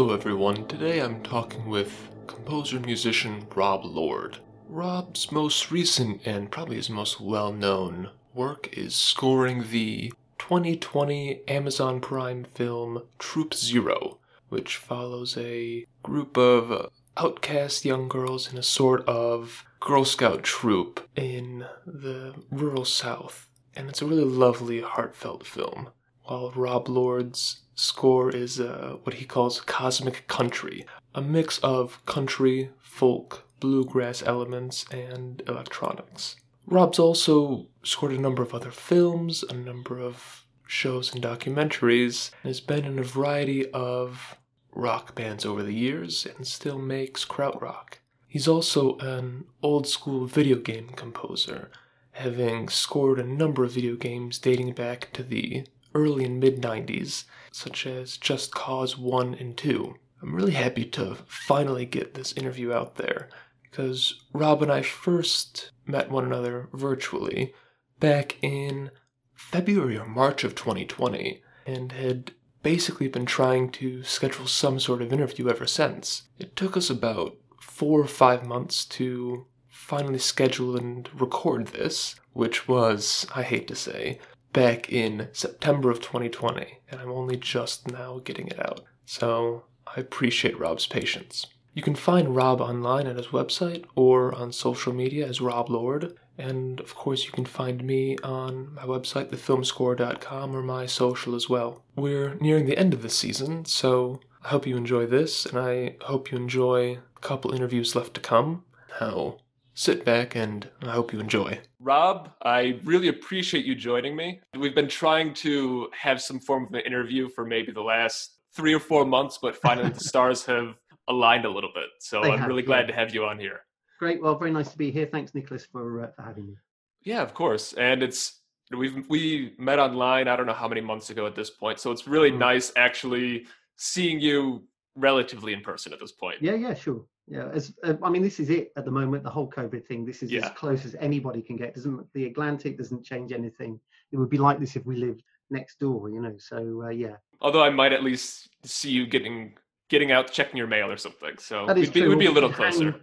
Hello, everyone. Today I'm talking with composer-musician Rob Lord. Rob's most recent and probably his most well known work is scoring the 2020 Amazon Prime film Troop Zero, which follows a group of outcast young girls in a sort of Girl Scout troop in the rural South. And it's a really lovely, heartfelt film. While Rob Lord's score is uh, what he calls cosmic country, a mix of country, folk, bluegrass elements, and electronics. Rob's also scored a number of other films, a number of shows and documentaries, and has been in a variety of rock bands over the years and still makes krautrock. He's also an old school video game composer, having scored a number of video games dating back to the early and mid 90s, such as Just Cause 1 and 2. I'm really happy to finally get this interview out there because Rob and I first met one another virtually back in February or March of 2020 and had basically been trying to schedule some sort of interview ever since. It took us about four or five months to finally schedule and record this, which was, I hate to say, back in September of 2020, and I'm only just now getting it out. So I appreciate Rob's patience. You can find Rob online at his website or on social media as Rob Lord. And of course, you can find me on my website, thefilmscore.com, or my social as well. We're nearing the end of the season, so I hope you enjoy this, and I hope you enjoy a couple interviews left to come. Now, sit back and I hope you enjoy. Rob, I really appreciate you joining me. We've been trying to have some form of an interview for maybe the last three or four months, but finally the stars have aligned a little bit. So They I'm have, really yeah. glad to have you on here. Great. Well, very nice to be here. Thanks, Nicholas, for, uh, for having me. Yeah, of course. And it's we've we met online. I don't know how many months ago at this point. So it's really Mm. nice actually seeing you relatively in person at this point. Yeah, yeah, sure. Yeah, as uh, I mean, this is it at the moment. The whole COVID thing. This is Yeah. as close as anybody can get. Doesn't the Atlantic doesn't change anything. It would be like this if we lived next door, you know. So uh, yeah, Although I might at least see you getting getting out checking your mail or something. So that is we'd be, true. it would be a little closer.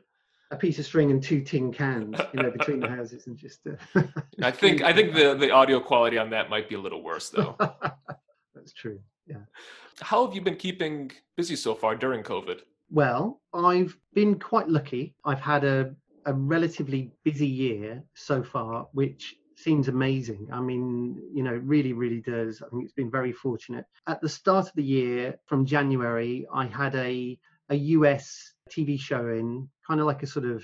A piece of string and two tin cans, you know, between the houses, and just. Uh, I think I think the the audio quality on that might be a little worse though. That's true. Yeah. How have you been keeping busy so far during COVID? Well, I've been quite lucky. I've had a, a relatively busy year so far, which seems amazing. I mean, you know, really, really does. I think it's been very fortunate. At the start of the year, from January, I had a, a US TV show in, kind of like a sort of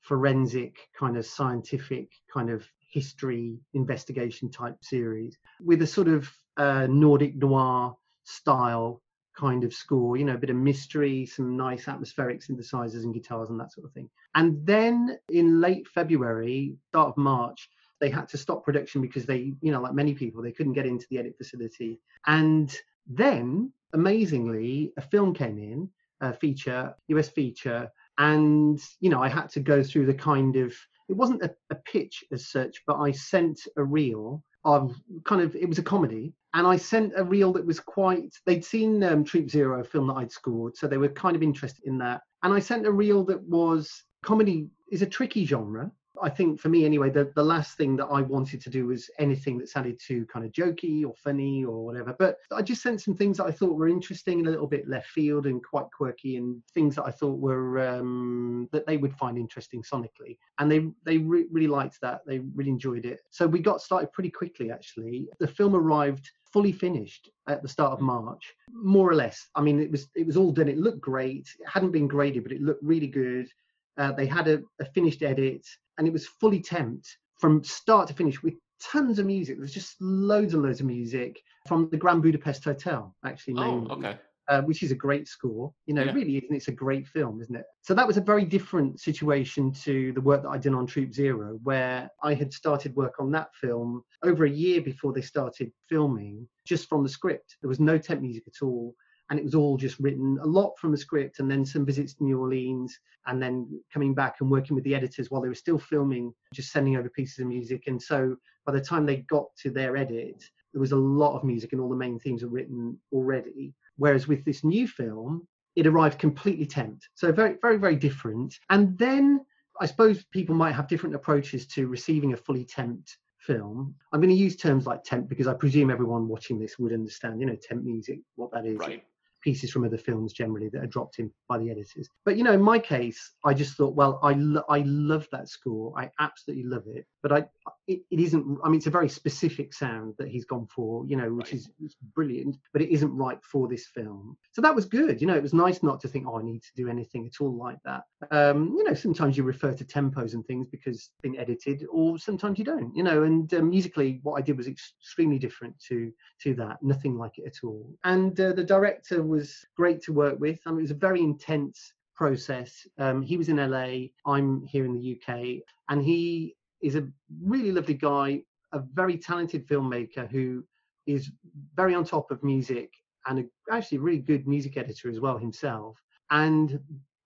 forensic, kind of scientific, kind of history investigation type series with a sort of uh, Nordic noir style kind of score, you know, a bit of mystery, some nice atmospheric synthesizers and guitars and that sort of thing. And then in late February, start of March, they had to stop production because they, you know, like many people, they couldn't get into the edit facility. And then, amazingly, a film came in, a feature, US feature, and, you know, I had to go through the kind of, it wasn't a, a pitch as such, but I sent a reel of kind of, it was a comedy, and I sent a reel that was quite. They'd seen um, Troop Zero, a film that I'd scored, so they were kind of interested in that. And I sent a reel that was comedy is a tricky genre. I think for me anyway, the, the last thing that I wanted to do was anything that sounded too kind of jokey or funny or whatever. But I just sent some things that I thought were interesting and a little bit left field and quite quirky and things that I thought were um, that they would find interesting sonically. And they they re- really liked that. They really enjoyed it. So we got started pretty quickly actually. The film arrived fully finished at the start of March, more or less. I mean, it was it was all done. It looked great. It hadn't been graded, but it looked really good. Uh, they had a, a finished edit, and it was fully temped from start to finish with tons of music. There's just loads and loads of music from the Grand Budapest Hotel, actually Oh, named, okay. uh, which is a great score. You know, Yeah. really is, and it's a great film, isn't it? So that was a very different situation to the work that I did on Troop Zero, where I had started work on that film over a year before they started filming, just from the script. There was no temp music at all. And it was all just written a lot from the script, and then some visits to New Orleans, and then coming back and working with the editors while they were still filming, just sending over pieces of music. And so by the time they got to their edit, there was a lot of music, and all the main themes were written already. Whereas with this new film, it arrived completely temped. So very, very, very different. And then I suppose people might have different approaches to receiving a fully temped film. I'm going to use terms like temp because I presume everyone watching this would understand, you know, temp music, what that is. Right pieces from other films generally that are dropped in by the editors. But you know, in my case, I just thought, well, I lo- I love that score. I absolutely love it. But I it, it isn't. I mean, it's a very specific sound that he's gone for. You know, which right. is brilliant. But it isn't right for this film. So that was good. You know, it was nice not to think, oh, I need to do anything at all like that. Um, you know, sometimes you refer to tempos and things because it's been edited, or sometimes you don't. You know, and um, musically, what I did was extremely different to to that. Nothing like it at all. And uh, the director was great to work with. I mean, it was a very intense process. Um, he was in LA, I'm here in the UK, and he is a really lovely guy, a very talented filmmaker who is very on top of music and a, actually a really good music editor as well himself. And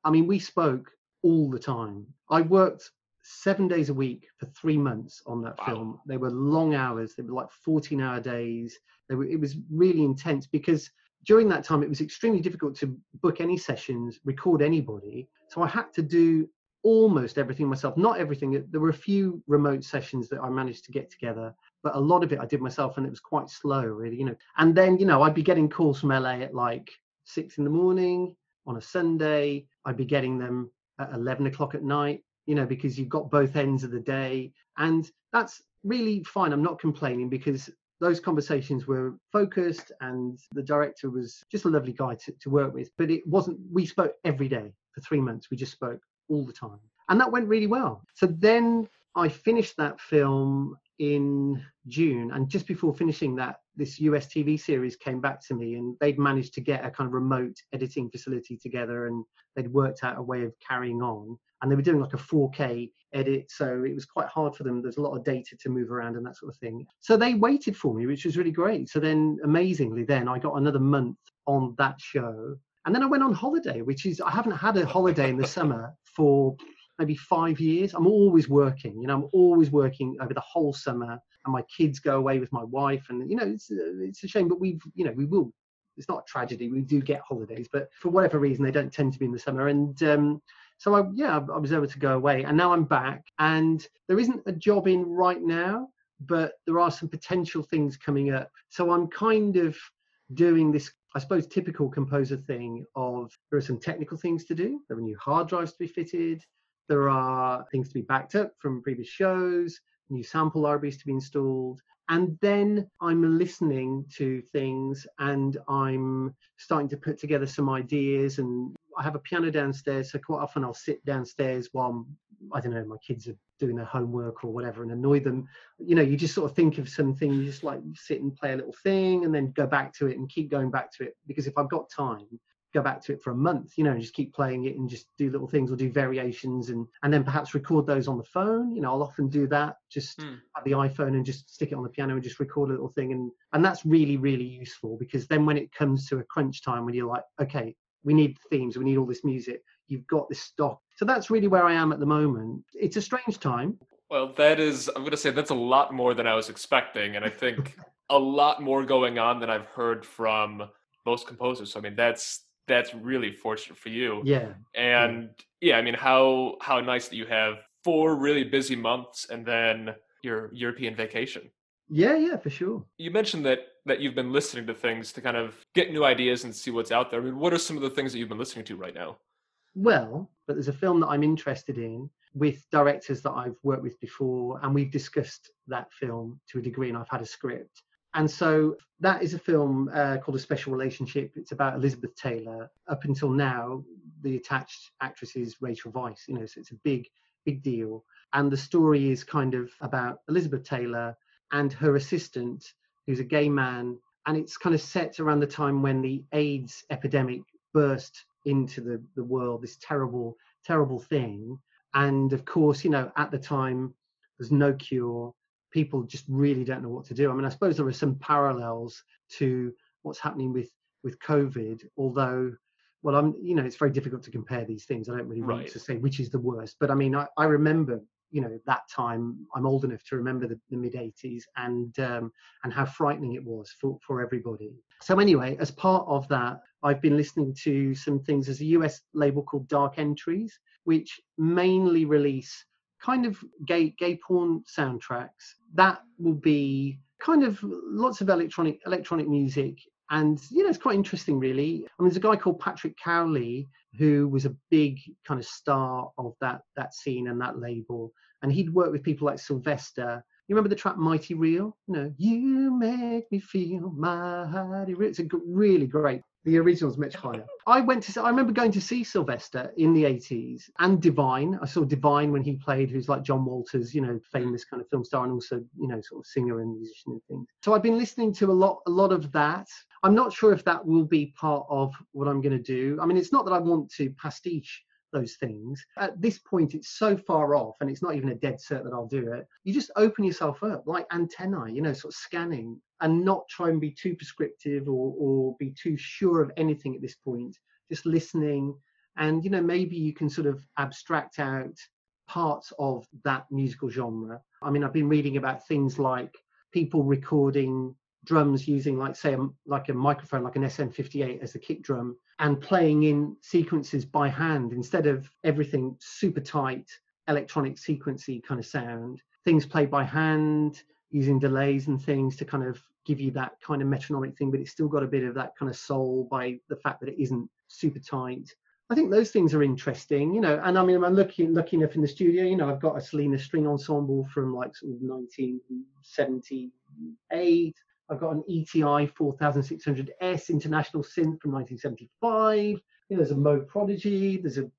I mean, we spoke all the time. I worked seven days a week for three months on that wow. film. They were long hours. They were like 14 hour days. Were, it was really intense because during that time, it was extremely difficult to book any sessions, record anybody. So I had to do almost everything myself. Not everything. There were a few remote sessions that I managed to get together, but a lot of it I did myself, and it was quite slow, really. You know. And then, you know, I'd be getting calls from LA at like six in the morning on a Sunday. I'd be getting them at 11 o'clock at night. You know, because you've got both ends of the day, and that's really fine. I'm not complaining because those conversations were focused and the director was just a lovely guy to, to work with but it wasn't we spoke every day for three months we just spoke all the time and that went really well so then i finished that film in june and just before finishing that this us tv series came back to me and they'd managed to get a kind of remote editing facility together and they'd worked out a way of carrying on and they were doing like a 4K edit, so it was quite hard for them. There's a lot of data to move around and that sort of thing. So they waited for me, which was really great. So then, amazingly, then I got another month on that show, and then I went on holiday, which is I haven't had a holiday in the summer for maybe five years. I'm always working, you know, I'm always working over the whole summer, and my kids go away with my wife, and you know, it's it's a shame, but we've you know we will it's not a tragedy. We do get holidays, but for whatever reason, they don't tend to be in the summer. And um, so I, yeah, I was able to go away, and now I'm back. And there isn't a job in right now, but there are some potential things coming up. So I'm kind of doing this, I suppose, typical composer thing of there are some technical things to do. There are new hard drives to be fitted. There are things to be backed up from previous shows, new sample libraries to be installed. And then I'm listening to things and I'm starting to put together some ideas and I have a piano downstairs, so quite often I'll sit downstairs while I'm, I don't know my kids are doing their homework or whatever and annoy them. You know, you just sort of think of something, you just like sit and play a little thing and then go back to it and keep going back to it because if I've got time, go back to it for a month, you know, and just keep playing it and just do little things or do variations and and then perhaps record those on the phone. You know, I'll often do that, just mm. at the iPhone and just stick it on the piano and just record a little thing and and that's really really useful because then when it comes to a crunch time when you're like, okay, we need themes, we need all this music. You've got this stock. So that's really where I am at the moment. It's a strange time. Well, that is, I'm going to say that's a lot more than I was expecting. And I think a lot more going on than I've heard from most composers. So, I mean, that's, that's really fortunate for you. Yeah. And yeah. yeah, I mean, how, how nice that you have four really busy months and then your European vacation. Yeah, yeah, for sure. You mentioned that that you've been listening to things to kind of get new ideas and see what's out there. I mean, what are some of the things that you've been listening to right now? Well, but there's a film that I'm interested in with directors that I've worked with before, and we've discussed that film to a degree, and I've had a script. And so that is a film uh, called A Special Relationship. It's about Elizabeth Taylor. Up until now, the attached actress is Rachel Weisz, you know, so it's a big, big deal. And the story is kind of about Elizabeth Taylor and her assistant, who's a gay man. And it's kind of set around the time when the AIDS epidemic burst into the, the world, this terrible, terrible thing. And of course, you know, at the time, there's no cure. People just really don't know what to do. I mean, I suppose there are some parallels to what's happening with with COVID, although well i'm you know it's very difficult to compare these things i don't really want right. to say which is the worst but i mean I, I, remember you know that time i'm old enough to remember the, the mid 80s and um, and how frightening it was for for everybody so anyway as part of that I've been listening to some things. There's a US label called Dark Entries, which mainly release kind of gay gay porn soundtracks. That will be kind of lots of electronic electronic music. And you know it's quite interesting really. I mean there's a guy called patrick cowley who was a big kind of star of that that scene and that label. And he'd worked with people like sylvester. You remember the track mighty real? Know you make me feel mighty real it's a really great the original's much higher. I went to. I remember going to see Sylvester in the 80s and Divine. I saw Divine when he played, who's like John Waters, you know, famous kind of film star and also, you know, sort of singer and musician and things. So I've been listening to a lot, a lot of that. I'm not sure if that will be part of what I'm going to do. I mean, it's not that I want to pastiche those things. At this point, it's so far off, and it's not even a dead cert that I'll do it. You just open yourself up like antennae, you know, sort of scanning, and not try and be too prescriptive or, or be too sure of anything at this point. Just listening, and you know, maybe you can sort of abstract out parts of that musical genre. I mean, I've been reading about things like people recording drums using like say a, like a microphone like an SM58 as the kick drum and playing in sequences by hand instead of everything super tight electronic sequency kind of sound things played by hand using delays and things to kind of give you that kind of metronomic thing but it's still got a bit of that kind of soul by the fact that it isn't super tight I think those things are interesting, you know. And I mean, I'm looking looking up in the studio. You know, I've got a Solina string ensemble from like sort of 1978. I've got an ETI 4600S International Synth from 1975. You know, there's a Moog Prodigy. There's a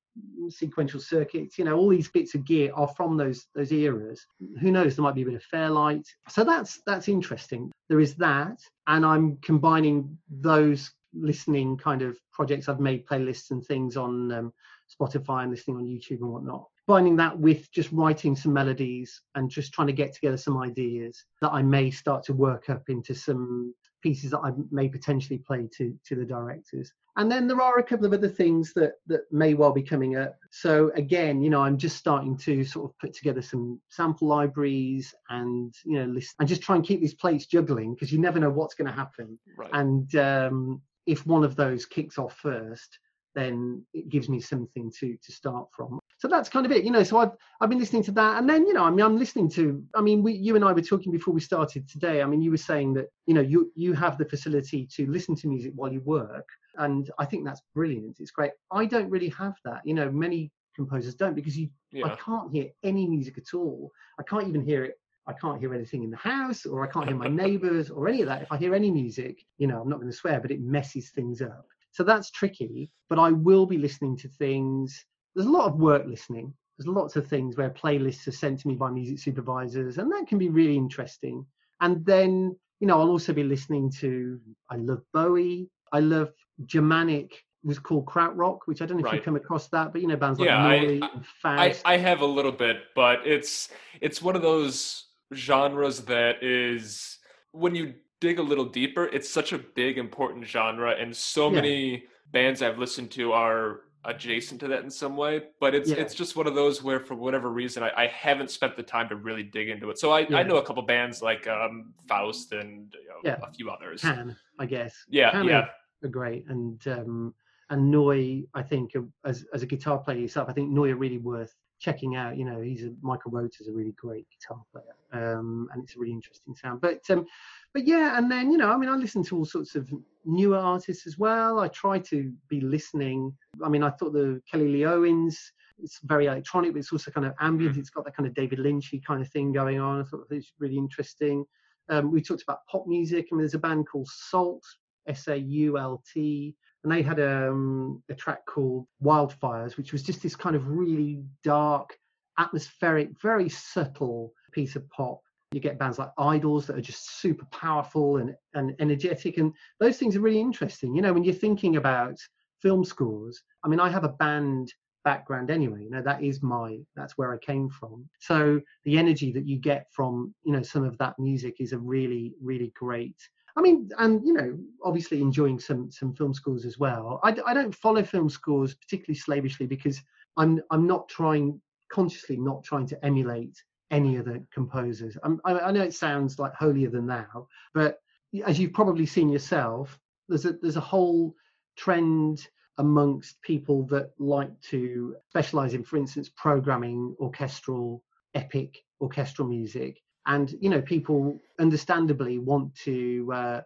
sequential circuits. You know, all these bits of gear are from those those eras. Who knows? There might be a bit of Fairlight. So that's that's interesting. There is that, and I'm combining those listening kind of projects. I've made playlists and things on um, Spotify and listening on YouTube and whatnot combining that with just writing some melodies and just trying to get together some ideas that I may start to work up into some pieces that I may potentially play to to the directors. And then there are a couple of other things that that may well be coming up. So again, you know, I'm just starting to sort of put together some sample libraries and you know list and just try and keep these plates juggling because you never know what's going to happen. Right. And um, if one of those kicks off first, then it gives me something to to start from so that's kind of it you know so i've i've been listening to that. And then you know i mean i'm listening to i mean we you and i were talking before we started today. I mean you were saying that you know you you have the facility to listen to music while you work. And i think that's brilliant. It's great. I don't really have that. You know many composers don't because you yeah. i can't hear any music at all. I can't even hear it. I can't hear anything in the house or I can't hear my neighbors or any of that. If I hear any music, you know, I'm not going to swear, but it messes things up. So that's tricky, but I will be listening to things there's a lot of work listening. There's lots of things where playlists are sent to me by music supervisors, and that can be really interesting. And then, you know, I'll also be listening to, I love Bowie. I love Germanic was called Krautrock, which I don't know if right. you've come across that, but you know, bands like yeah! I, I, I, have a little bit, but it's it's one of those genres that is when you dig a little deeper, it's such a big, important genre, and so yeah. many bands I've listened to are adjacent to that in some way but it's yeah. it's just one of those where for whatever reason I, I, haven't spent the time to really dig into it so i, yeah. I know a couple bands like um, faust and you know, yeah. a few others can i guess yeah can yeah are great and um and Neu! i think as, as a guitar player yourself i think Neu! are really worth checking out you know he's a michael Rother is a really great guitar player um and it's a really interesting sound but um but yeah, and then you know, I mean, I listen to all sorts of newer artists as well. I try to be listening. I mean, I thought the Kelly Lee Owens, it's very electronic, but it's also kind of ambient. Mm. It's got that kind of David Lynchy kind of thing going on. I thought it was really interesting. Um, we talked about pop music. I mean, there's a band called Sault, S A U L T, and they had um, a track called Wildfires, which was just this kind of really dark, atmospheric, very subtle piece of pop. You get bands like IDLES that are just super powerful and, and energetic and those things are really interesting. You know when you're thinking about film scores i mean i have a band background anyway you know that is my that's where i came from. So the energy that you get from you know some of that music is a really really great i mean and you know obviously enjoying some some film scores as well i, I don't follow film scores particularly slavishly because i'm i'm not trying consciously not trying to emulate any of the composers. I, I know it sounds like holier than thou, but as you've probably seen yourself, there's a there's a whole trend amongst people that like to specialize in, for instance, programming orchestral, epic orchestral music. And, you know, people understandably want to uh,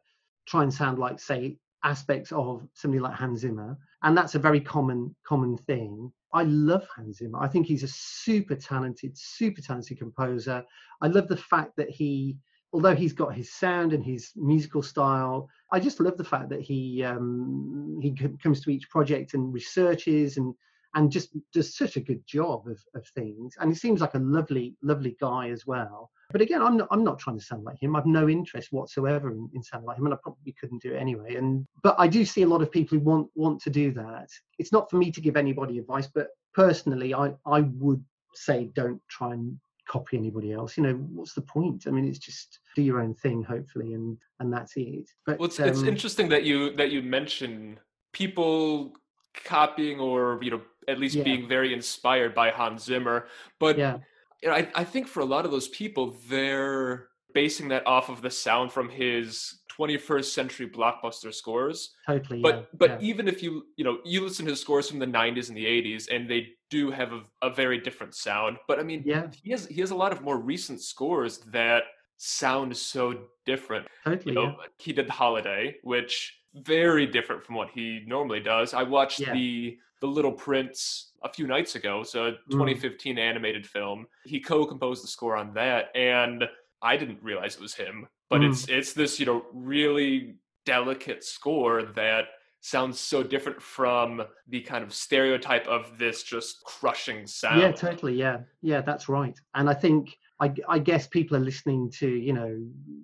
try and sound like, say, aspects of somebody like Hans Zimmer. And that's a very common, common thing. I love Hans Zimmer. I think he's a super talented, super talented composer. I love the fact that he although he's got his sound and his musical style, I just love the fact that he um, he comes to each project and researches and and just does such a good job of, of things. And he seems like a lovely, lovely guy as well. But again, I'm not, I'm not trying to sound like him. I've no interest whatsoever in, in sounding like him, and I probably couldn't do it anyway. And but I do see a lot of people who want want to do that. It's not for me to give anybody advice, but personally, I I would say don't try and copy anybody else you know what's the point i mean it's just do your own thing hopefully and and that's it but well, it's, um, it's interesting that you that you mention people copying or you know at least yeah. being very inspired by hans zimmer but yeah. You know, I, I think for a lot of those people they're basing that off of the sound from his 21st century blockbuster scores. Totally. But yeah, but yeah. even if you you know you listen to his scores from the 90s and the 80s, and they do have a, a very different sound. But I mean, yeah. he has he has a lot of more recent scores that sound so different. Totally. You know, yeah. he did the Holiday, which very different from what he normally does. I watched the the Little Prince a few nights ago, so 2015 mm. animated film. He co-composed the score on that, and I didn't realize it was him but mm. it's it's this you know really delicate score that sounds so different from the kind of stereotype of this just crushing sound. Yeah, totally. Yeah, yeah, that's right. And I think I, I guess people are listening to you know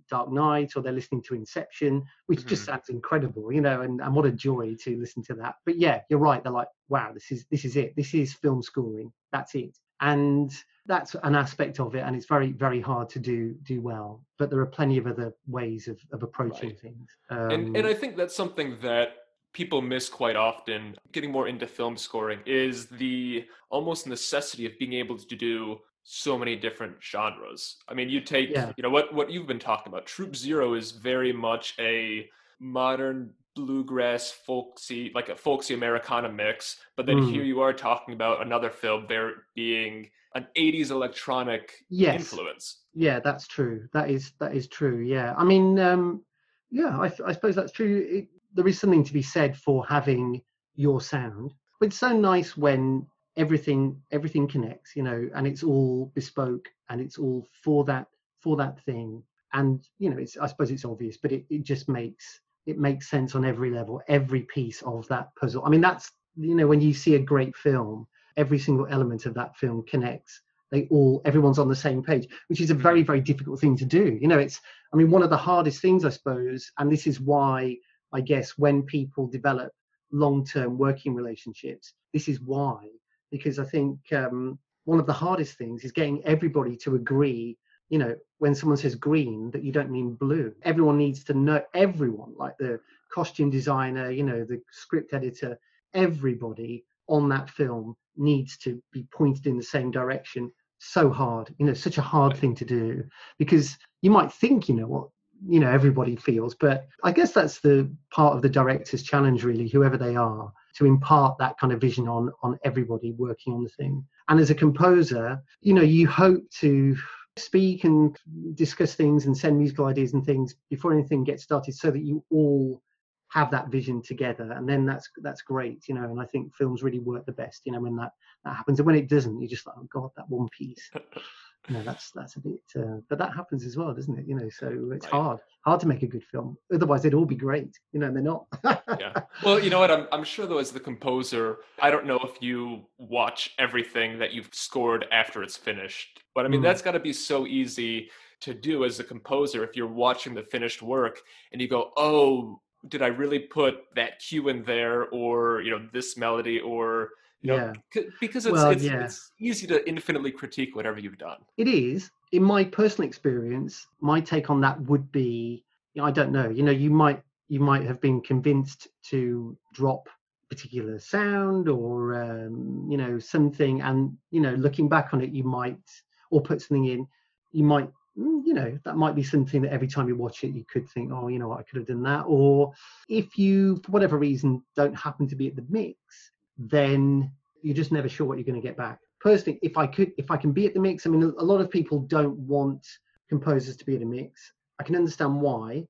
Dark Knight or they're listening to Inception, which mm-hmm. just sounds incredible, you know, and, and what a joy to listen to that. But yeah, you're right. They're like, wow, this is this is it. This is film scoring. That's it. And that's an aspect of it and it's very very hard to do do well but there are plenty of other ways of, of approaching right. things um, and, and i think that's something that people miss quite often getting more into film scoring is the almost necessity of being able to do so many different genres i mean you take yeah. you know what what you've been talking about troop zero is very much a modern bluegrass folksy like a folksy americana mix but then mm. here you are talking about another film there being an 80s electronic yes. influence yeah that's true that is that is true yeah i mean um yeah i, I suppose that's true it, there is something to be said for having your sound but it's so nice when everything everything connects you know and it's all bespoke and it's all for that for that thing. And you know it's i suppose it's obvious but it, it just makes it makes sense on every level every piece of that puzzle. I mean that's you know when you see a great film every single element of that film connects. They all everyone's on the same page which is a very mm. very difficult thing to do. You know it's i mean one of the hardest things i suppose and this is why i guess when people develop long-term working relationships this is why because i think um, one of the hardest things is getting everybody to agree you know when someone says green that you don't mean blue. Everyone needs to know everyone like the costume designer you know the script editor everybody on that film needs to be pointed in the same direction so hard you know such a hard thing to do. Because you might think you know what you know everybody feels but i guess that's the part of the director's challenge really whoever they are to impart that kind of vision on on everybody working on the thing. And as a composer you know you hope to speak and discuss things and send musical ideas and things before anything gets started so that you all have that vision together. And then that's that's great you know and i think films really work the best you know when that that happens. And when it doesn't you're just like oh god that one piece you know that's that's a bit uh, but that happens as well doesn't it? You know so it's right. hard hard to make a good film. Otherwise they'd all be great you know and they're not. Yeah. Well you know what? I'm, I'm sure though as the composer i don't know if you watch everything that you've scored after it's finished but i mean mm. that's got to be so easy to do as a composer if you're watching the finished work and you go oh did I really put that cue in there or you know this melody or you know yeah. because it's, well, it's, yeah. it's easy to infinitely critique whatever you've done. It is. In my personal experience, my take on that would be you know, I don't know. You know, you might you might have been convinced to drop particular sound or um, you know something and you know looking back on it you might or put something in you might mm, you know that might be something that every time you watch it you could think oh you know what i could have done that or if you for whatever reason don't happen to be at the mix then you're just never sure what you're going to get back personally if i could if i can be at the mix i mean a lot of people don't want composers to be at a mix i can understand why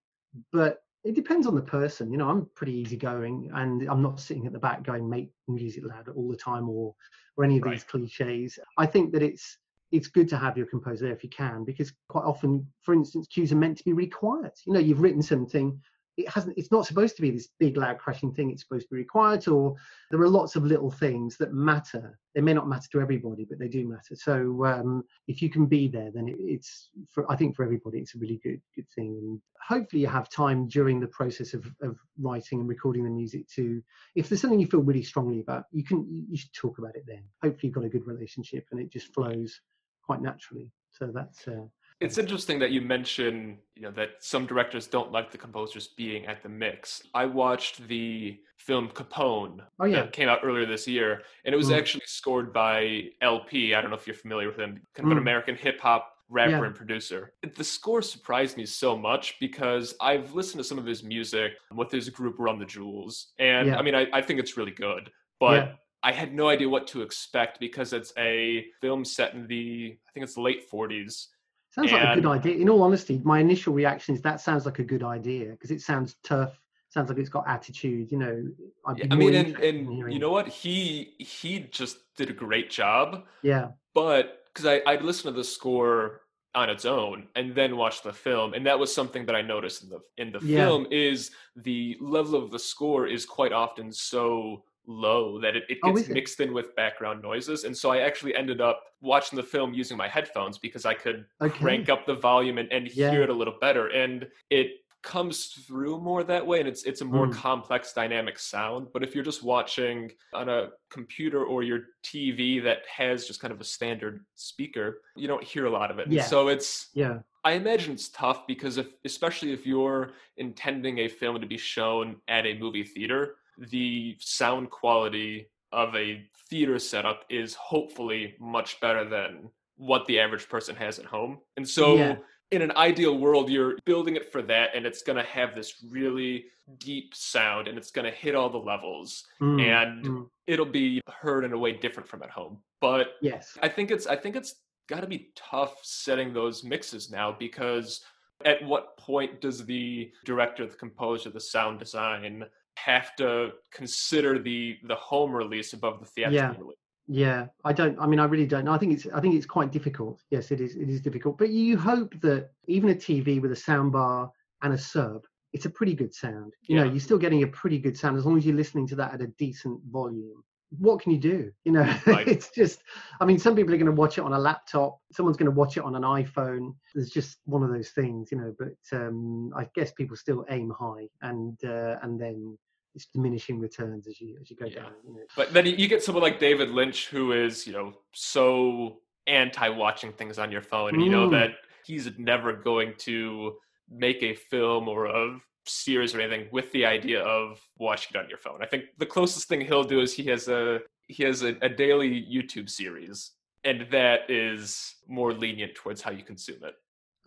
but it depends on the person. You know, I'm pretty easygoing, and I'm not sitting at the back going make music loud all the time or or any of right. these cliches. I think that it's it's good to have your composer there if you can, because quite often, for instance, cues are meant to be really quiet. You know, you've written something, it hasn't it's not supposed to be this big loud crashing thing it's supposed to be quiet or there are lots of little things that matter. They may not matter to everybody but they do matter. So um, if you can be there then it, it's for i think for everybody it's a really good good thing. And hopefully you have time during the process of, of writing and recording the music to if there's something you feel really strongly about you can you should talk about it then. Hopefully you've got a good relationship and it just flows quite naturally. So that's uh, it's interesting that you mention, you know, that some directors don't like the composers being at the mix. I watched the film Capone oh, yeah. that came out earlier this year, and it was mm. actually scored by El-P. I don't know if you're familiar with him, kind of mm. an American hip hop rapper yeah. and producer. The score surprised me so much because I've listened to some of his music with his group Run the Jewels, and yeah. I mean, I, I think it's really good, but. I had no idea what to expect because it's a film set in the I think it's the late 40s Sounds and, like a good idea. In all honesty, my initial reaction is that sounds like a good idea because it sounds tough. Sounds like it's got attitude. You know, I mean, and, and you know what? He he just did a great job. Yeah. But because I I'd listen to the score on its own and then watch the film and that was something that i noticed in the in the yeah. film is the level of the score is quite often so low that it, it oh, gets oh, mixed in with background noises. And so I actually ended up watching the film using my headphones because I could okay. crank up the volume and, and yeah. hear it a little better. And it comes through more that way and it's it's a more mm. complex dynamic sound but if you're just watching on a computer or your TV that has just kind of a standard speaker you don't hear a lot of it yeah. so it's yeah I imagine it's tough because if especially if you're intending a film to be shown at a movie theater the sound quality of a theater setup is hopefully much better than what the average person has at home. And so yeah. in an ideal world, you're building it for that and it's going to have this really deep sound and it's going to hit all the levels mm, and mm. it'll be heard in a way different from at home. But yes. I think it's I think it's got to be tough setting those mixes now because at what point does the director, the composer, the sound design have to consider the the home release above the theatrical yeah. release. Yeah, I don't. I mean, I really don't. I think it's. I think it's quite difficult. Yes, it is. It is difficult. But you hope that even a TV with a soundbar and a sub, it's a pretty good sound. You yeah. know, you're still getting a pretty good sound as long as you're listening to that at a decent volume. What can you do? You know, right. it's just. I mean, some people are going to watch it on a laptop. Someone's going to watch it on an iPhone. There's just one of those things, you know. But um, I guess people still aim high, and uh, and then it's diminishing returns as you as you go yeah. down. You know. But then you get someone like David Lynch who is you know so anti watching things on your phone, and mm. you know mm. that he's never going to make a film or a series or anything with the idea of watching it on your phone. I think the closest thing he'll do is he has a he has a, a daily YouTube series, and that is more lenient towards how you consume it.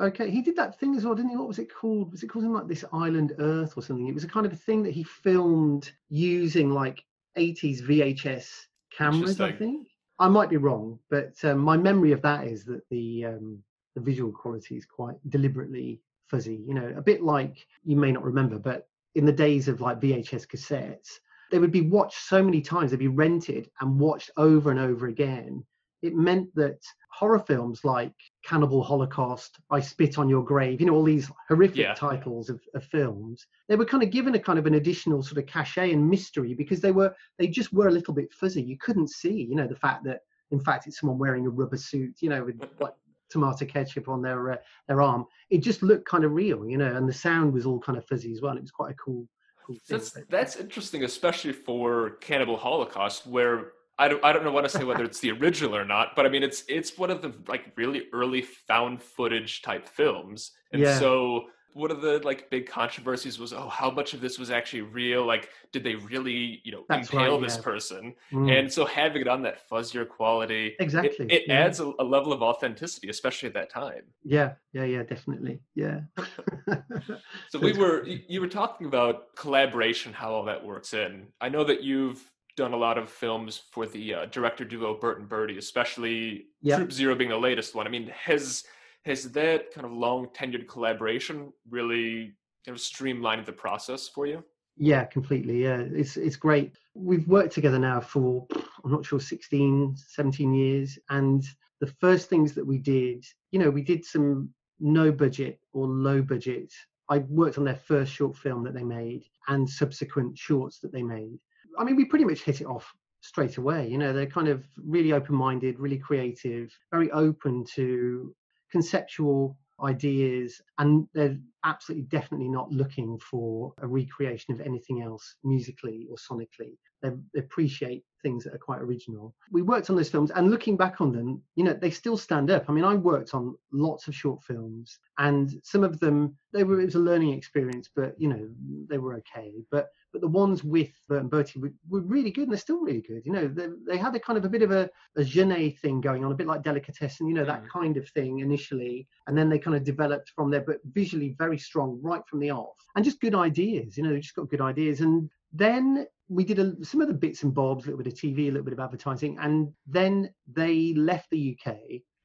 Okay, he did that thing as well, didn't he? What was it called? Was it called like this Island Earth or something? It was a kind of a thing that he filmed using like 80s VHS cameras, I think. I might be wrong, but um, my memory of that is that the um, the visual quality is quite deliberately fuzzy. You know, a bit like you may not remember, but in the days of like VHS cassettes, they would be watched so many times. They'd be rented and watched over and over again. It meant that horror films like Cannibal Holocaust, I Spit on Your Grave, you know, all these horrific yeah. titles of, of, films, they were kind of given a kind of an additional sort of cachet and mystery because they were, they just were a little bit fuzzy. You couldn't see, you know, the fact that in fact it's someone wearing a rubber suit, you know, with like tomato ketchup on their, uh, their arm. It just looked kind of real, you know, and the sound was all kind of fuzzy as well. It was quite a cool, cool that's, that's interesting, especially for Cannibal Holocaust, where I don't I don't know what to say whether it's the original or not, but I mean it's it's one of the like really early found footage type films. And yeah. so one of the like big controversies was oh how much of this was actually real like did they really you know That's impale right, this yeah. person mm. and so having it on that fuzzier quality exactly it, it yeah. adds a, a, level of authenticity especially at that time yeah yeah yeah definitely yeah so we were you were talking about collaboration how all that works in i know that you've done a lot of films for the uh, director duo Bert and Bertie, especially yep. Troop Zero being the latest one. I mean, has has that kind of long tenured collaboration really kind of streamlined the process for you? Yeah, completely. Yeah, it's it's great. We've worked together now for I'm not sure 16, 17 years, and the first things that we did, you know, we did some no budget or low budget. I worked on their first short film that they made and subsequent shorts that they made. I mean, we pretty much hit it off straight away. You know, they're kind of really open minded, really creative, very open to conceptual ideas and they're absolutely definitely not looking for a recreation of anything else musically or sonically they, they, appreciate things that are quite original we worked on those films and looking back on them you know they still stand up i mean i worked on lots of short films and some of them they were it was a learning experience but you know they were okay but but the ones with Bert and Bertie were, were, really good and they're still really good. You know, they, they had a kind of a bit of a, a Jeunet thing going on, a bit like Delicatessen, you know, that mm. kind of thing initially. And then they kind of developed from there, but visually very strong right from the off and just good ideas, you know, they just got good ideas. And then we did a, some of the bits and bobs, a little bit of TV, a little bit of advertising. And then they left the UK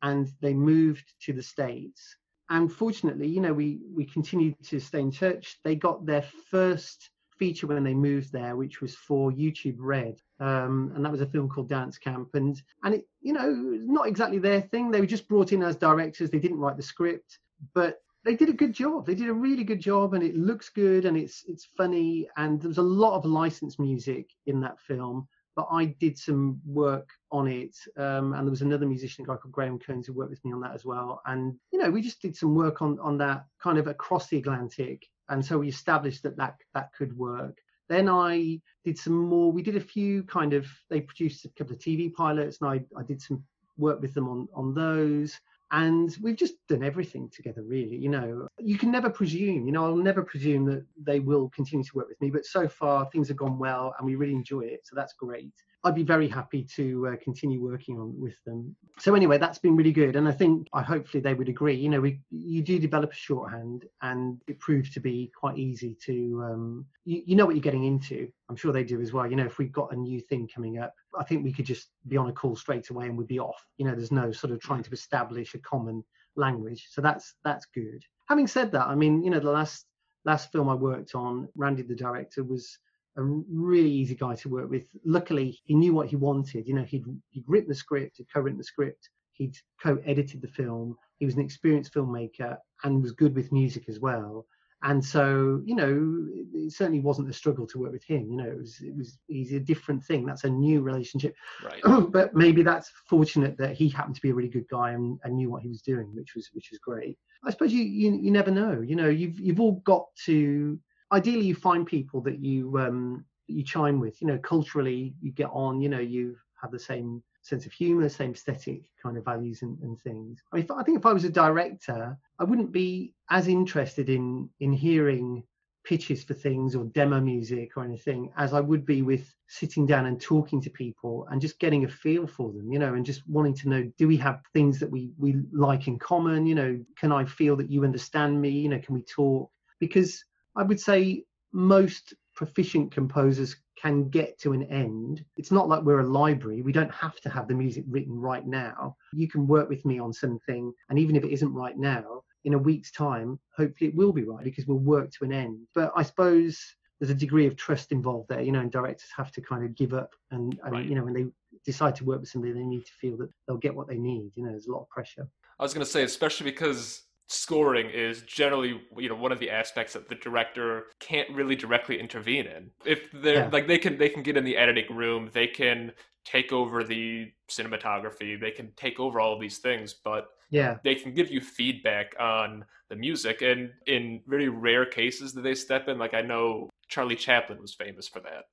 and they moved to the States. And fortunately, you know, we, we continued to stay in touch. They got their first feature when they moved there, which was for YouTube Red, um, and that was a film called Dance Camp. And and it, you know, not exactly their thing. They were just brought in as directors. They didn't write the script, but they did a good job. They did a really good job, and it looks good, and it's it's funny, and there's a lot of licensed music in that film. But I did some work on it, um, and there was another musician, a guy called Graham Kearns, who worked with me on that as well. And you know, we just did some work on on that kind of across the Atlantic and so we established that that that could work then i did some more we did a few kind of they produced a couple of tv pilots and i, I did some work with them on on those and we've just done everything together really you know. You can never presume you know i'll never presume that they will continue to work with me but so far things have gone well and we really enjoy it so that's great I'd be very happy to uh, continue working on with them. So anyway, that's been really good, and I think I hopefully they would agree. You know, we you do develop a shorthand, and it proved to be quite easy to um, you, you know what you're getting into. I'm sure they do as well. You know, if we've got a new thing coming up, I think we could just be on a call straight away and we'd be off. You know, there's no sort of trying to establish a common language, so that's that's good. Having said that, I mean, you know, the last last film I worked on, Randy the director was a really easy guy to work with. Luckily, he knew what he wanted. You know, he'd, he'd written the script, he'd co-written the script, he'd co-edited the film. He was an experienced filmmaker and was good with music as well. And so, you know, it certainly wasn't a struggle to work with him. You know, it was, it was, he's a different thing. That's a new relationship. Right. but maybe that's fortunate that he happened to be a really good guy and, and knew what he was doing, which was, which was great. I suppose you, you, you never know. You know, you've, you've all got to ideally you find people that you um, you chime with. You know, culturally you get on. You know, you have the same sense of humor, same aesthetic kind of values and, and things. I, mean, I think if I was a director, I wouldn't be as interested in in hearing pitches for things or demo music or anything as I would be with sitting down and talking to people and just getting a feel for them, you know, and just wanting to know do we have things that we we like in common, you know, can I feel that you understand me, you know, can we talk? Because I would say most proficient composers can get to an end. It's not like we're a library. We don't have to have the music written right now. You can work with me on something, and even if it isn't right now, in a week's time, hopefully it will be right because we'll work to an end. But I suppose there's a degree of trust involved there, you know, and directors have to kind of give up and, and right. you know, when they decide to work with somebody, they need to feel that they'll get what they need. You know, there's a lot of pressure. I was going to say, especially because scoring is generally you know one of the aspects that the director can't really directly intervene in. If they're yeah. like they can they can get in the editing room they can take over the cinematography they can take over all of these things but yeah. they can give you feedback on the music and in very rare cases that they step in like i know charlie chaplin was famous for that.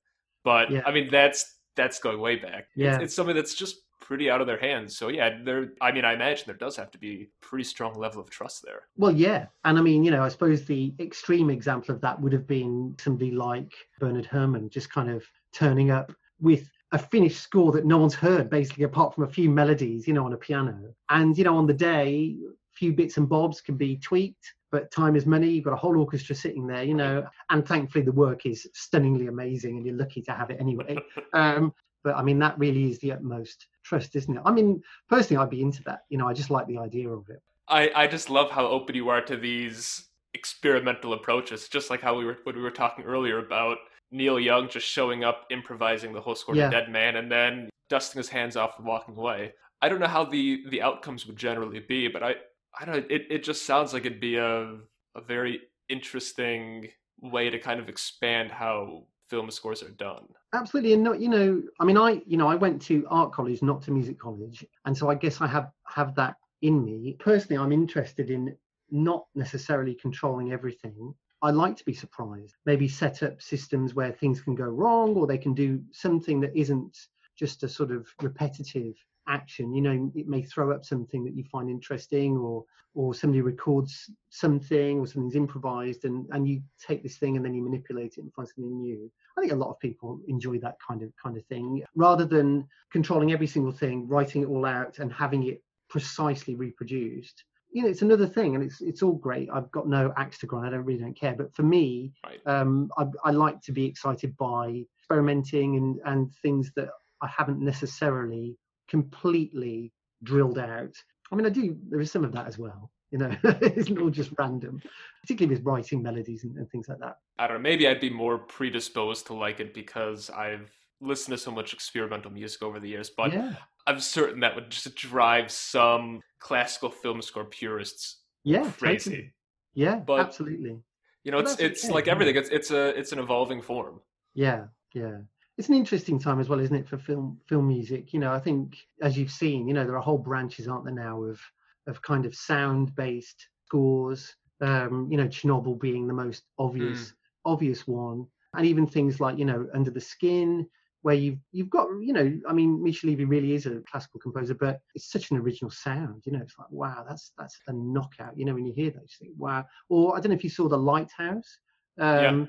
But yeah. i mean that's that's going way back. Yeah. it's, it's something that's just pretty out of their hands. So yeah, there. I mean, I imagine there does have to be a pretty strong level of trust there. Well, yeah, and I mean, you know, I suppose the extreme example of that would have been somebody like Bernard Herrmann, just kind of turning up with a finished score that no one's heard, basically, apart from a few melodies, you know, on a piano. And you know, on the day, a few bits and bobs can be tweaked but time is money. You've got a whole orchestra sitting there, you know, and thankfully the work is stunningly amazing, and you're lucky to have it anyway. um, but I mean, that really is the utmost trust, isn't it? I mean, personally, I'd be into that. You know, I just like the idea of it. I, I just love how open you are to these experimental approaches, just like how we were when we were talking earlier about Neil Young just showing up, improvising the whole score yeah. to Dead Man, and then dusting his hands off and walking away. I don't know how the the outcomes would generally be, but I I don't it, it just sounds like it'd be a a very interesting way to kind of expand how film scores are done. Absolutely, and not you know, I mean, I you know, I went to art college, not to music college, and so I guess I have have that in me. Personally, I'm interested in not necessarily controlling everything. I like to be surprised. Maybe set up systems where things can go wrong, or they can do something that isn't just a sort of repetitive action you know it may throw up something that you find interesting or or somebody records something or something's improvised and and you take this thing and then you manipulate it and find something new. I think a lot of people enjoy that kind of kind of thing. Rather than controlling every single thing writing it all out and having it precisely reproduced you know it's another thing and it's it's all great. I've got no axe to grind. I don't really don't care. But for me right. um I, I like to be excited by experimenting and and things that i haven't necessarily completely drilled out. I mean, I do, there is some of that as well. You know, it's not all just random, particularly with writing melodies and, and things like that. I don't know. Maybe I'd be more predisposed to like it because I've listened to so much experimental music over the years, but yeah. I'm certain that would just drive some classical film score purists yeah, crazy. Totally. Yeah, but, absolutely. You know, it's it's okay, like everything. It's it's a it's an evolving form. Yeah, yeah it's an interesting time as well, isn't it, for film film music? You know, I think as you've seen, you know, there are whole branches, aren't there now, of of kind of sound based scores. Um, you know, Chernobyl being the most obvious mm. obvious one, and even things like you know Under the Skin, where you've you've got you know, I mean, Mica Levi really is a classical composer, but it's such an original sound. You know, it's like wow, that's that's a knockout. You know, when you hear that, you think wow. Or I don't know if you saw The Lighthouse. Um, yeah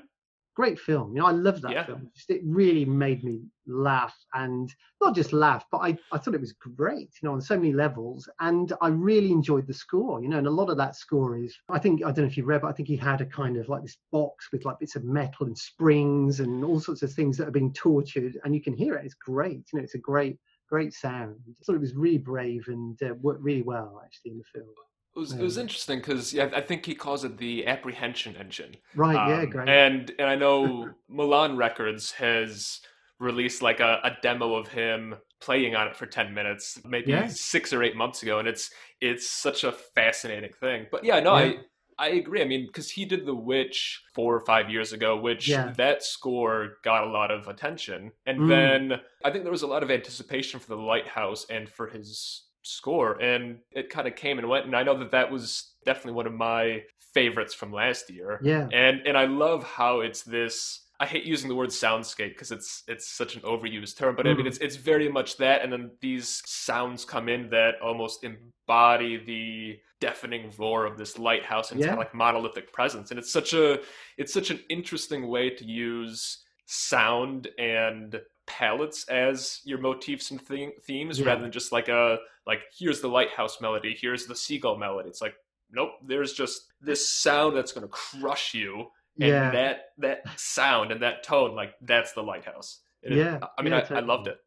great film. You know, I love that yeah. film. Just, it really made me laugh and not just laugh, but I, I thought it was great, you know, on so many levels. And I really enjoyed the score, you know, and a lot of that score is, I think, I don't know if you've read, but I think he had a kind of like this box with like bits of metal and springs and all sorts of things that are being tortured. And you can hear it. It's great. You know, it's a great, great sound. I thought it was really brave and uh, worked really well actually in the film. It was, it was interesting because yeah, I think he calls it the apprehension engine. Right. Um, yeah. Great. And and I know Milan Records has released like a, a, demo of him playing on it for 10 minutes maybe yeah. six or eight months ago and it's it's such a fascinating thing but yeah no yeah. i i agree i mean because he did the witch four or five years ago which yeah. that score got a lot of attention and mm. then i think there was a lot of anticipation for the lighthouse and for his score and it kind of came and went and i know that that was definitely one of my favorites from last year yeah and and i love how it's this I hate using the word soundscape because it's it's such an overused term, but mm. I mean mm. it's it's very much that, and then these sounds come in that almost embody the deafening roar of this lighthouse and yeah. kind of like monolithic presence, and it's such a it's such an interesting way to use sound and palettes as your motifs and themes yeah. rather than just like a like here's the lighthouse melody here's the seagull melody it's like nope there's just this sound that's going to crush you and yeah. that that sound and that tone like that's the lighthouse and yeah it, i mean yeah, I, totally. I loved it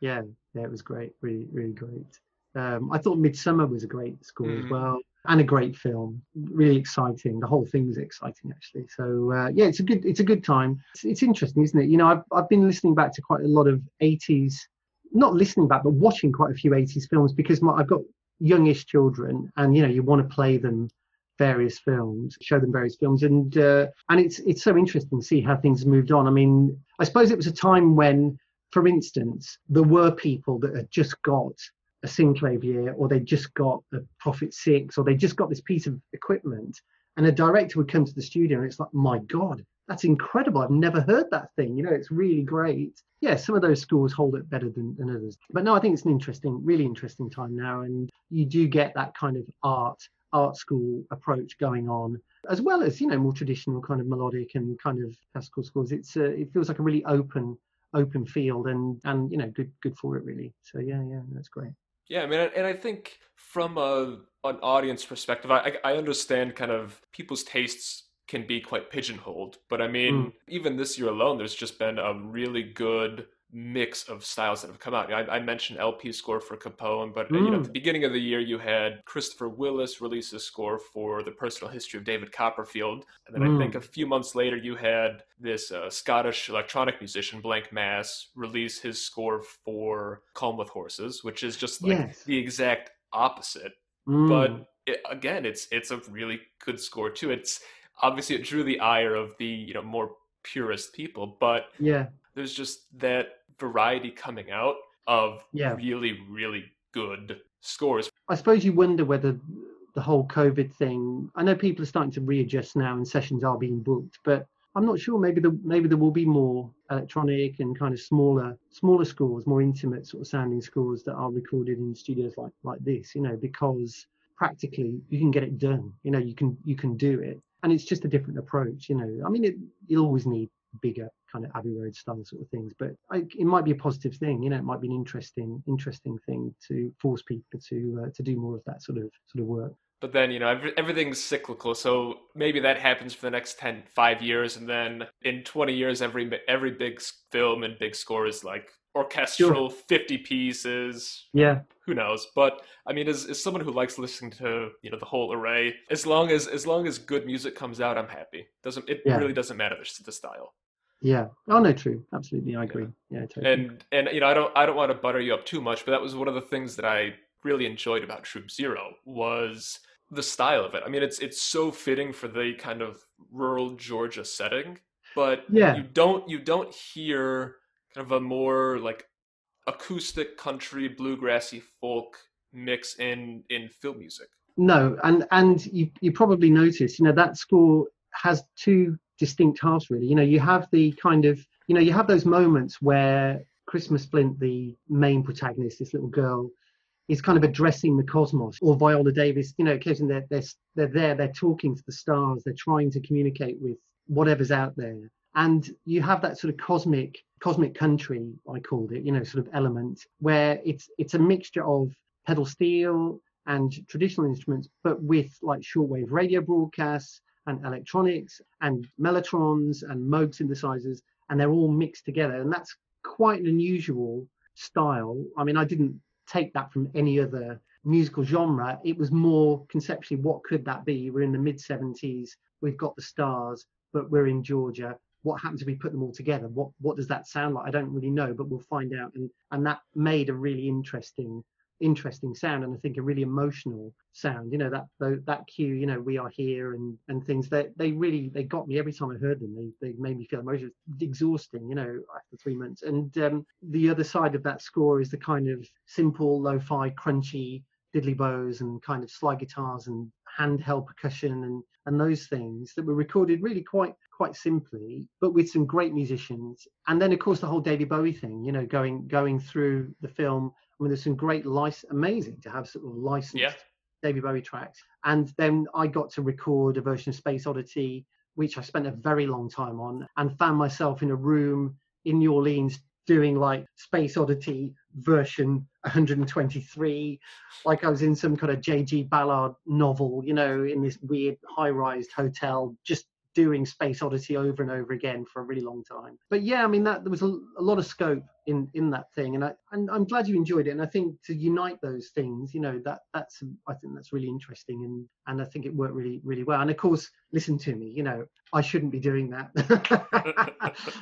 yeah yeah it was great really really great um, i thought Midsommar was a great score mm. as well and a great film. Really exciting. The whole thing was exciting, actually. So uh, yeah, it's a good it's a good time. It's, it's, interesting, isn't it? You know, I've I've been listening back to quite a lot of 80s, not listening back, but watching quite a few 80s films because my, I've got youngish children, and you know, you want to play them various films, show them various films, and uh, and it's it's so interesting to see how things moved on. I mean, I suppose it was a time when, for instance, there were people that had just got a synclavier or they just got a Prophet 6 or they just got this piece of equipment and a director would come to the studio and it's like, my God, that's incredible. I've never heard that thing. You know, it's really great. Yeah, some of those scores hold it better than, than others. But no, I think it's an interesting, really interesting time now. And you do get that kind of art, art school approach going on, as well as, you know, more traditional kind of melodic and kind of classical scores. It's uh, it feels like a really open, open field and, and, you know, good, good for it really. So yeah, yeah, that's great. Yeah, I mean, and I think from a an audience perspective, I I understand kind of people's tastes can be quite pigeonholed. But I mean, mm. even this year alone, there's just been a really good mix of styles that have come out. I, I mentioned El-P score for Capone, but mm. you know, at the mm. beginning of the year, you had Christopher Willis release a score for the personal history of David Copperfield, and then mm. I think mm. a few months later, you had this uh, Scottish electronic musician Blanck Mass release his score for Calm with Horses, which is just like yes. the exact opposite. Mm. But it, again, it's it's a really good score too. It's obviously it drew the ire of the you know more purist people, but yeah, there's just that variety coming out of yeah. really really good scores. I suppose you wonder whether the whole COVID thing. I know people are starting to readjust now, and sessions are being booked, but I'm not sure. Maybe the maybe there will be more electronic and kind of smaller smaller scores, more intimate sort of sounding scores that are recorded in studios like like this. You know, because practically you can get it done. You know, you can you can do it and it's just a different approach you know i mean it, you'll always need bigger kind of abbey road style sort of things but I, it might be a positive thing you know it might be an interesting interesting thing to force people to uh, to do more of that sort of sort of work. But then you know every, everything's cyclical so maybe that happens for the next 10 5 years and then in 20 years every every big film and big score is like orchestral sure. 50 pieces. Yeah. Who knows? But i mean as, as someone who likes listening to you know the whole array as long as as long as good music comes out i'm happy. Doesn't it yeah. really doesn't matter the, the style yeah. Oh no true. Absolutely. I agree. Yeah, yeah totally. and and you know i don't i don't want to butter you up too much but that was one of the things that i really enjoyed about troop zero was the style of it. I mean it's it's so fitting for the kind of rural georgia setting but yeah. you don't you don't hear kind of a more like acoustic country bluegrassy folk mix in in film music. No and and you you probably noticed you know that score has two distinct halves really. You know you have the kind of you know you have those moments where christmas flint the main protagonist this little girl is kind of addressing the cosmos. Or viola davis you know occasionally they're, they're they're there they're talking to the stars they're trying to communicate with whatever's out there. And you have that sort of cosmic cosmic country i called it you know sort of element where it's it's a mixture of pedal steel and traditional instruments but with like shortwave radio broadcasts and electronics and mellotrons and moog synthesizers and they're all mixed together. And that's quite an unusual style. I mean i didn't take that from any other musical genre. It was more conceptually what could that be? We're in the mid 70s we've got the stars but we're in georgia. What happens if we put them all together? What what does that sound like? I don't really know but we'll find out. And and that made a really interesting interesting sound and i think a really emotional sound you know that that cue you know we are here and and things. That they, really they got me every time i heard them. They, they made me feel emotional exhausting you know after three months. And um, the other side of that score is the kind of simple lo-fi crunchy diddley bows and kind of slide guitars and handheld percussion and and those things that were recorded really quite quite simply but with some great musicians. And then of course the whole david bowie thing you know going going through the film i mean there's some great license amazing to have sort of licensed yeah. david bowie tracks and then i got to record a version of space oddity which i spent a mm-hmm. very long time on and found myself in a room in new orleans doing like Space Oddity version 123, like I was in some kind of J.G. Ballard novel, you know, in this weird high-rise hotel, just doing Space Oddity over and over again for a really long time. But yeah, I mean that there was a, a lot of scope in in that thing, and I and I'm glad you enjoyed it. And I think to unite those things, you know, that that's I think that's really interesting, and and I think it worked really really well. And of course, listen to me, you know, I shouldn't be doing that,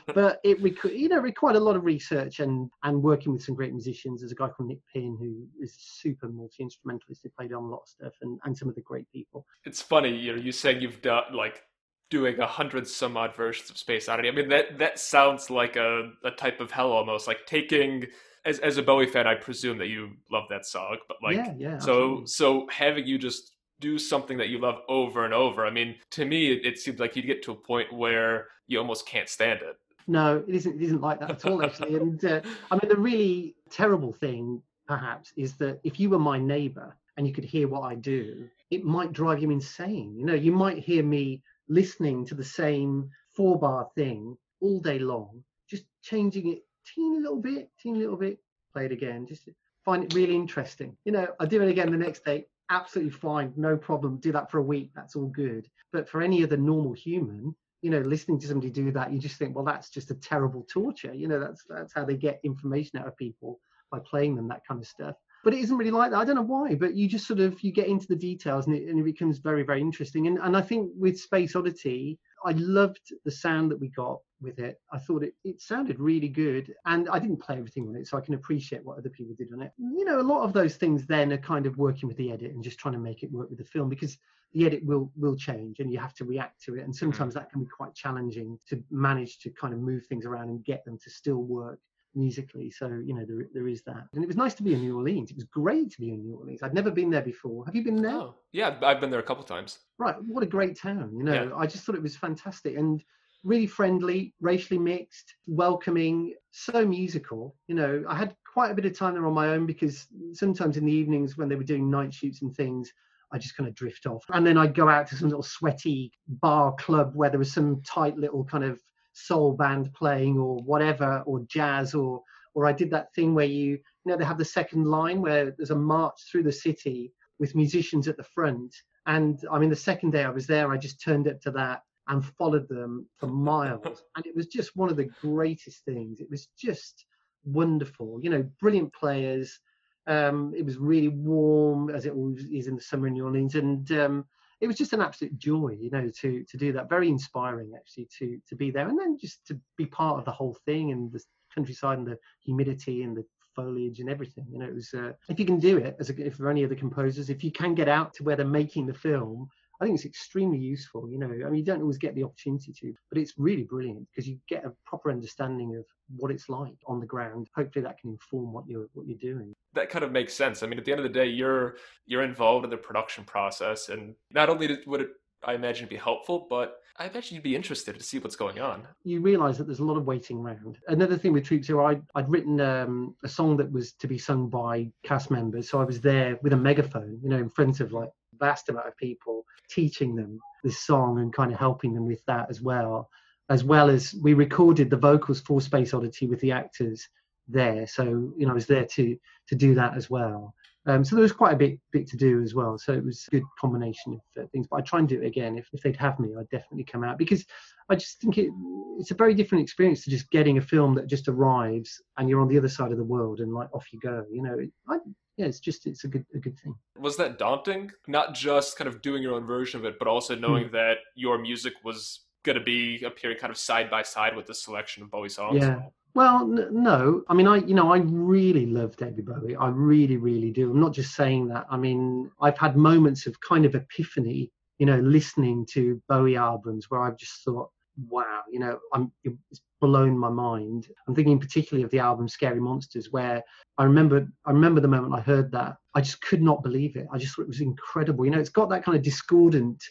but it you know required a lot of research and and working with some great musicians. There's a guy called Nick Pynn who is super multi instrumentalist who played on a lot of stuff, and and some of the great people. It's funny, you know, you said you've done like doing a hundred some odd versions of Space Oddity. I mean, that that sounds like a, a type of hell almost, like taking as as a Bowie fan, I presume that you love that song, but like yeah, yeah, so absolutely. so having you just do something that you love over and over. I mean, to me, it, it seems like you'd get to a point where you almost can't stand it. No, it isn't. It isn't like that at all, actually. and uh, I mean, the really terrible thing, perhaps, is that if you were my neighbour and you could hear what I do, it might drive you insane. You know, you might hear me listening to the same four bar thing all day long, just changing it teeny little bit, teeny little bit, play it again, just find it really interesting. You know, I do it again the next day, absolutely fine, no problem. Do that for a week, that's all good. But for any other normal human, you know, listening to somebody do that, you just think, well, that's just a terrible torture. You know, that's that's how they get information out of people by playing them that kind of stuff. But it isn't really like that. I don't know why, but you just sort of you get into the details and it, and it becomes very very interesting. And and I think with Space Oddity, I loved the sound that we got with it. I thought it, it sounded really good. And I didn't play everything on it, so I can appreciate what other people did on it. You know, a lot of those things then are kind of working with the edit and just trying to make it work with the film because the edit will will change and you have to react to it. And hmm. sometimes that can be quite challenging to manage to kind of move things around and get them to still work musically. So, you know, there, there is that. And it was nice to be in New Orleans. It was great to be in New Orleans. I'd never been there before. Have you been there? Oh, yeah, I've been there a couple of times. Right. What a great town. You know, yeah. I just thought it was fantastic and really friendly, racially mixed, welcoming, so musical. You know, I had quite a bit of time there on my own because sometimes in the evenings when they were doing night shoots and things, I just kind of drift off. And then I'd go out to some little sweaty bar club where there was some tight little kind of soul band playing or whatever or jazz or or I did that thing where you you know they have the second line where there's a march through the city with musicians at the front. And I mean the second day I was there I just turned up to that and followed them for miles. And it was just one of the greatest things. It was just wonderful. You know brilliant players. Um, it was really warm as it always is in the summer in New Orleans. And um, it was just an absolute joy, you know, to to do that. Very inspiring, actually, to to be there, and then just to be part of the whole thing and the countryside and the humidity and the foliage and everything. You know, it was. Uh, if you can do it, as a, if are any other composers, if you can get out to where they're making the film, I think it's extremely useful. You know, I mean, you don't always get the opportunity to, but it's really brilliant because you get a proper understanding of what it's like on the ground. Hopefully, that can inform what you're what you're doing. That kind of makes sense. I mean, at the end of the day, you're you're involved in the production process, and not only would it, I imagine, it'd be helpful, but I imagine you'd be interested to see what's going on. You realise that there's a lot of waiting around. Another thing with Troop Zero, I'd, I'd written um, a song that was to be sung by cast members, so I was there with a megaphone, you know, in front of like vast amount of people teaching them this song and kind of helping them with that as well as well as we recorded the vocals for space oddity with the actors there so you know i was there to to do that as well um, so there was quite a bit bit to do as well so it was a good combination of uh, things but i'd try and do it again if, if they'd have me i'd definitely come out because i just think it, it's a very different experience to just getting a film that just arrives and you're on the other side of the world and like off you go you know I, yeah, it's just it's a good a good thing. Was that daunting? Not just kind of doing your own version of it, but also knowing mm. that your music was going to be appearing kind of side by side with the selection of Bowie songs. Yeah. Well, n- no. I mean, I you know I really love David Bowie. I really, really do. I'm not just saying that. I mean, I've had moments of kind of epiphany. You know, listening to Bowie albums where I've just thought, wow, you know, I'm it's blown my mind. I'm thinking particularly of the album Scary Monsters, where I remember I remember the moment I heard that. I just could not believe it. I just thought it was incredible. You know, it's got that kind of discordant,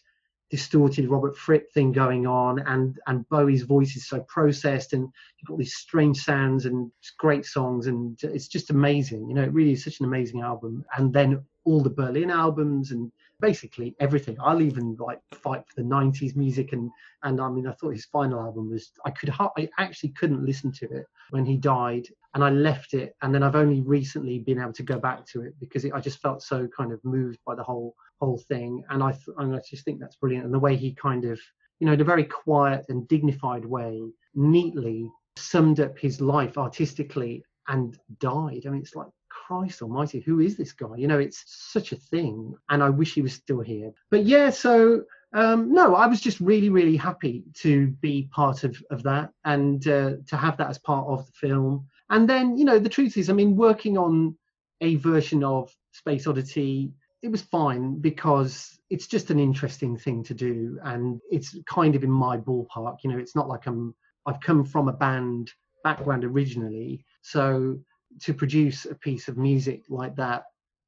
distorted Robert Fripp thing going on, and and Bowie's voice is so processed, and you've got these strange sounds and great songs, and it's just amazing. You know, it really is such an amazing album. And then all the Berlin albums and basically everything. I'll even like fight for the '90s music, and and I mean, I thought his final album was I could I actually couldn't listen to it when he died, and I left it, and then I've only recently been able to go back to it because it, I just felt so kind of moved by the whole whole thing, and I th- and I just think that's brilliant, and the way he kind of you know in a very quiet and dignified way, neatly summed up his life artistically and died. I mean, it's like Christ almighty, who is this guy? You know, it's such a thing. And I wish he was still here. But yeah, so um, no, I was just really, really happy to be part of, of that and uh, to have that as part of the film. And then, you know, the truth is, I mean, working on a version of Space Oddity, it was fine because it's just an interesting thing to do. And it's kind of in my ballpark. You know, it's not like I'm, I've come from a band background originally. So to produce a piece of music like that,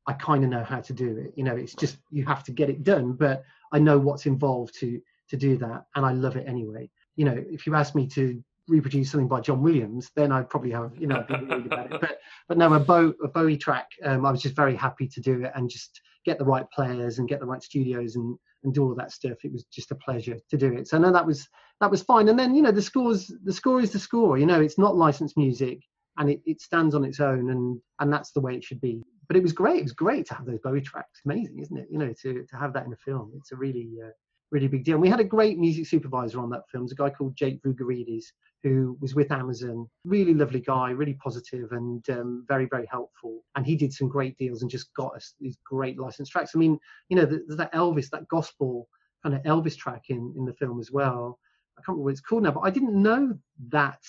I kind of know how to do it. You know, it's just you have to get it done, but I know what's involved to to do that, and I love it anyway. You know, if you ask me to reproduce something by John Williams, then I'd probably have you know be worried about it. But but no, a, a Bowie track, um, I was just very happy to do it and just get the right players and get the right studios and and do all that stuff. It was just a pleasure to do it. So no, that was that was fine. And then you know the scores, the score is the score. You know, it's not licensed music and it, it stands on its own and and that's the way it should be. But it was great. It was great to have those Bowie tracks. Amazing, isn't it? You know, to to have that in a film. It's a really uh, really big deal. And we had a great music supervisor on that film. It's a guy called Jake Vougarides who was with Amazon. Really lovely guy, really positive and um, very, very helpful. And he did some great deals and just got us these great licensed tracks. I mean, you know, there's that Elvis, that gospel kind of Elvis track in, in the film as well. I can't remember what it's called now, but I didn't know that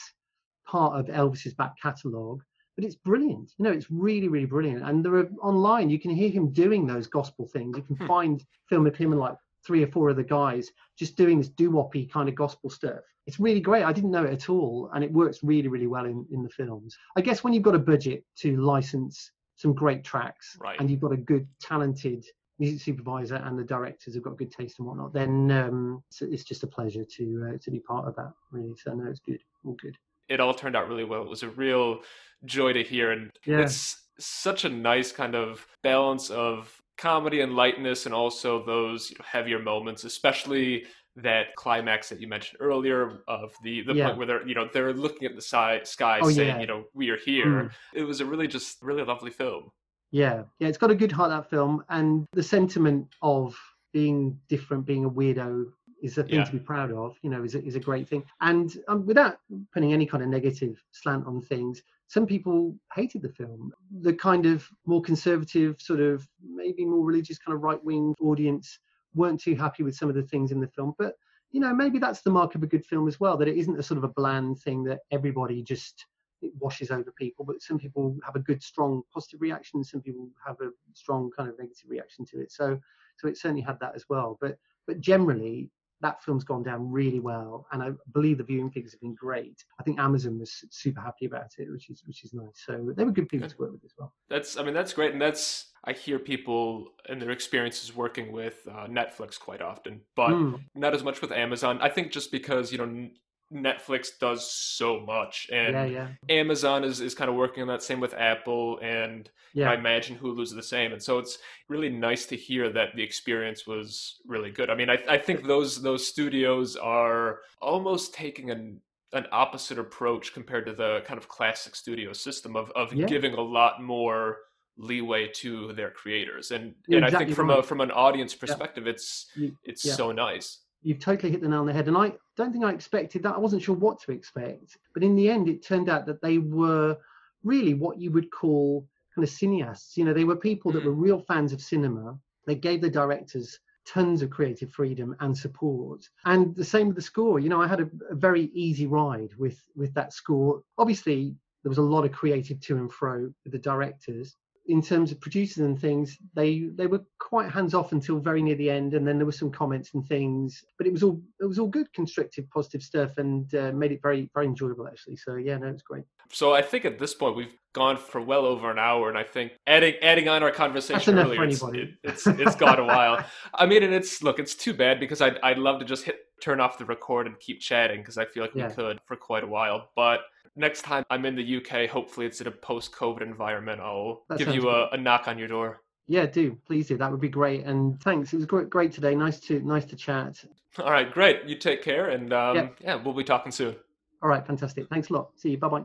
part of Elvis's back catalogue. But it's brilliant. You know, it's really, really brilliant. And there are online, you can hear him doing those gospel things. You can hmm. find film of him and like three or four of the guys just doing this doo-woppy kind of gospel stuff it's really great. I didn't know it at all, and it works really, really well in, in the films. I guess when you've got a budget to license some great tracks, right. and you've got a good, talented music supervisor, and the directors have got good taste and whatnot, then um, it's, it's, just a pleasure to uh, to be part of that. Really, so no, it's good, all good. It all turned out really well. It was a real joy to hear, and yeah. it's such a nice kind of balance of comedy and lightness, and also those you know, heavier moments, especially that climax that you mentioned earlier of the the yeah. point where they're you know they're looking at the sky, sky oh, saying yeah. you know we are here mm. it was a really just really lovely film yeah yeah it's got a good heart that film and the sentiment of being different being a weirdo is a thing yeah. to be proud of you know is a, is a great thing and um, without putting any kind of negative slant on things some people hated the film the kind of more conservative sort of maybe more religious kind of right wing audience weren't too happy with some of the things in the film. But you know, maybe that's the mark of a good film as well. That it isn't a sort of a bland thing that everybody just it washes over people. But some people have a good, strong, positive reaction. Some people have a strong kind of negative reaction to it. So, so it certainly had that as well. But but generally, that film's gone down really well, and I believe the viewing figures have been great. I think Amazon was super happy about it, which is which is nice. So they were good people to work with as well. That's I mean that's great, and that's I hear people and their experiences working with uh, Netflix quite often, but mm. not as much with Amazon. I think just because you know Netflix does so much, and yeah, yeah. Amazon is, is kind of working on that. Same with Apple, and yeah. I imagine Hulu's the same. And so it's really nice to hear that the experience was really good. I mean, I, I think those those studios are almost taking an an opposite approach compared to the kind of classic studio system of of giving a lot more leeway to their creators. And and exactly I think from right. a from an audience perspective, it's it's so nice you've totally hit the nail on the head. And I don't think I expected that. I wasn't sure what to expect. But in the end, it turned out that they were really what you would call kind of cineasts. You know, they were people that were hmm. real fans of cinema. They gave the directors tons of creative freedom and support. And the same with the score. You know, I had a, a very easy ride with with that score. Obviously, there was a lot of creative to and fro with the directors in terms of producers and things, they they were quite hands off until very near the end, and then there were some comments and things. But it was all it was all good, constructive, positive stuff, and uh, made it very very enjoyable actually. So yeah, no, it's great. So I think at this point we've gone for well over an hour, and I think adding adding on our conversation earlier, it's, it, it's it's gone a while. I mean, and it's look, it's too bad because I'd I'd love to just hit turn off the record and keep chatting because I feel like yeah. we could for quite a while, but next time I'm in the UK, hopefully it's in a post-COVID environment. I'll that give you a, a, knock on your door. Yeah, do please do. That would be great. And thanks. It was great, great today. Nice to nice to chat. All right, great. You take care, and um, yeah. yeah, we'll be talking soon. All right, fantastic. Thanks a lot. See you. Bye bye.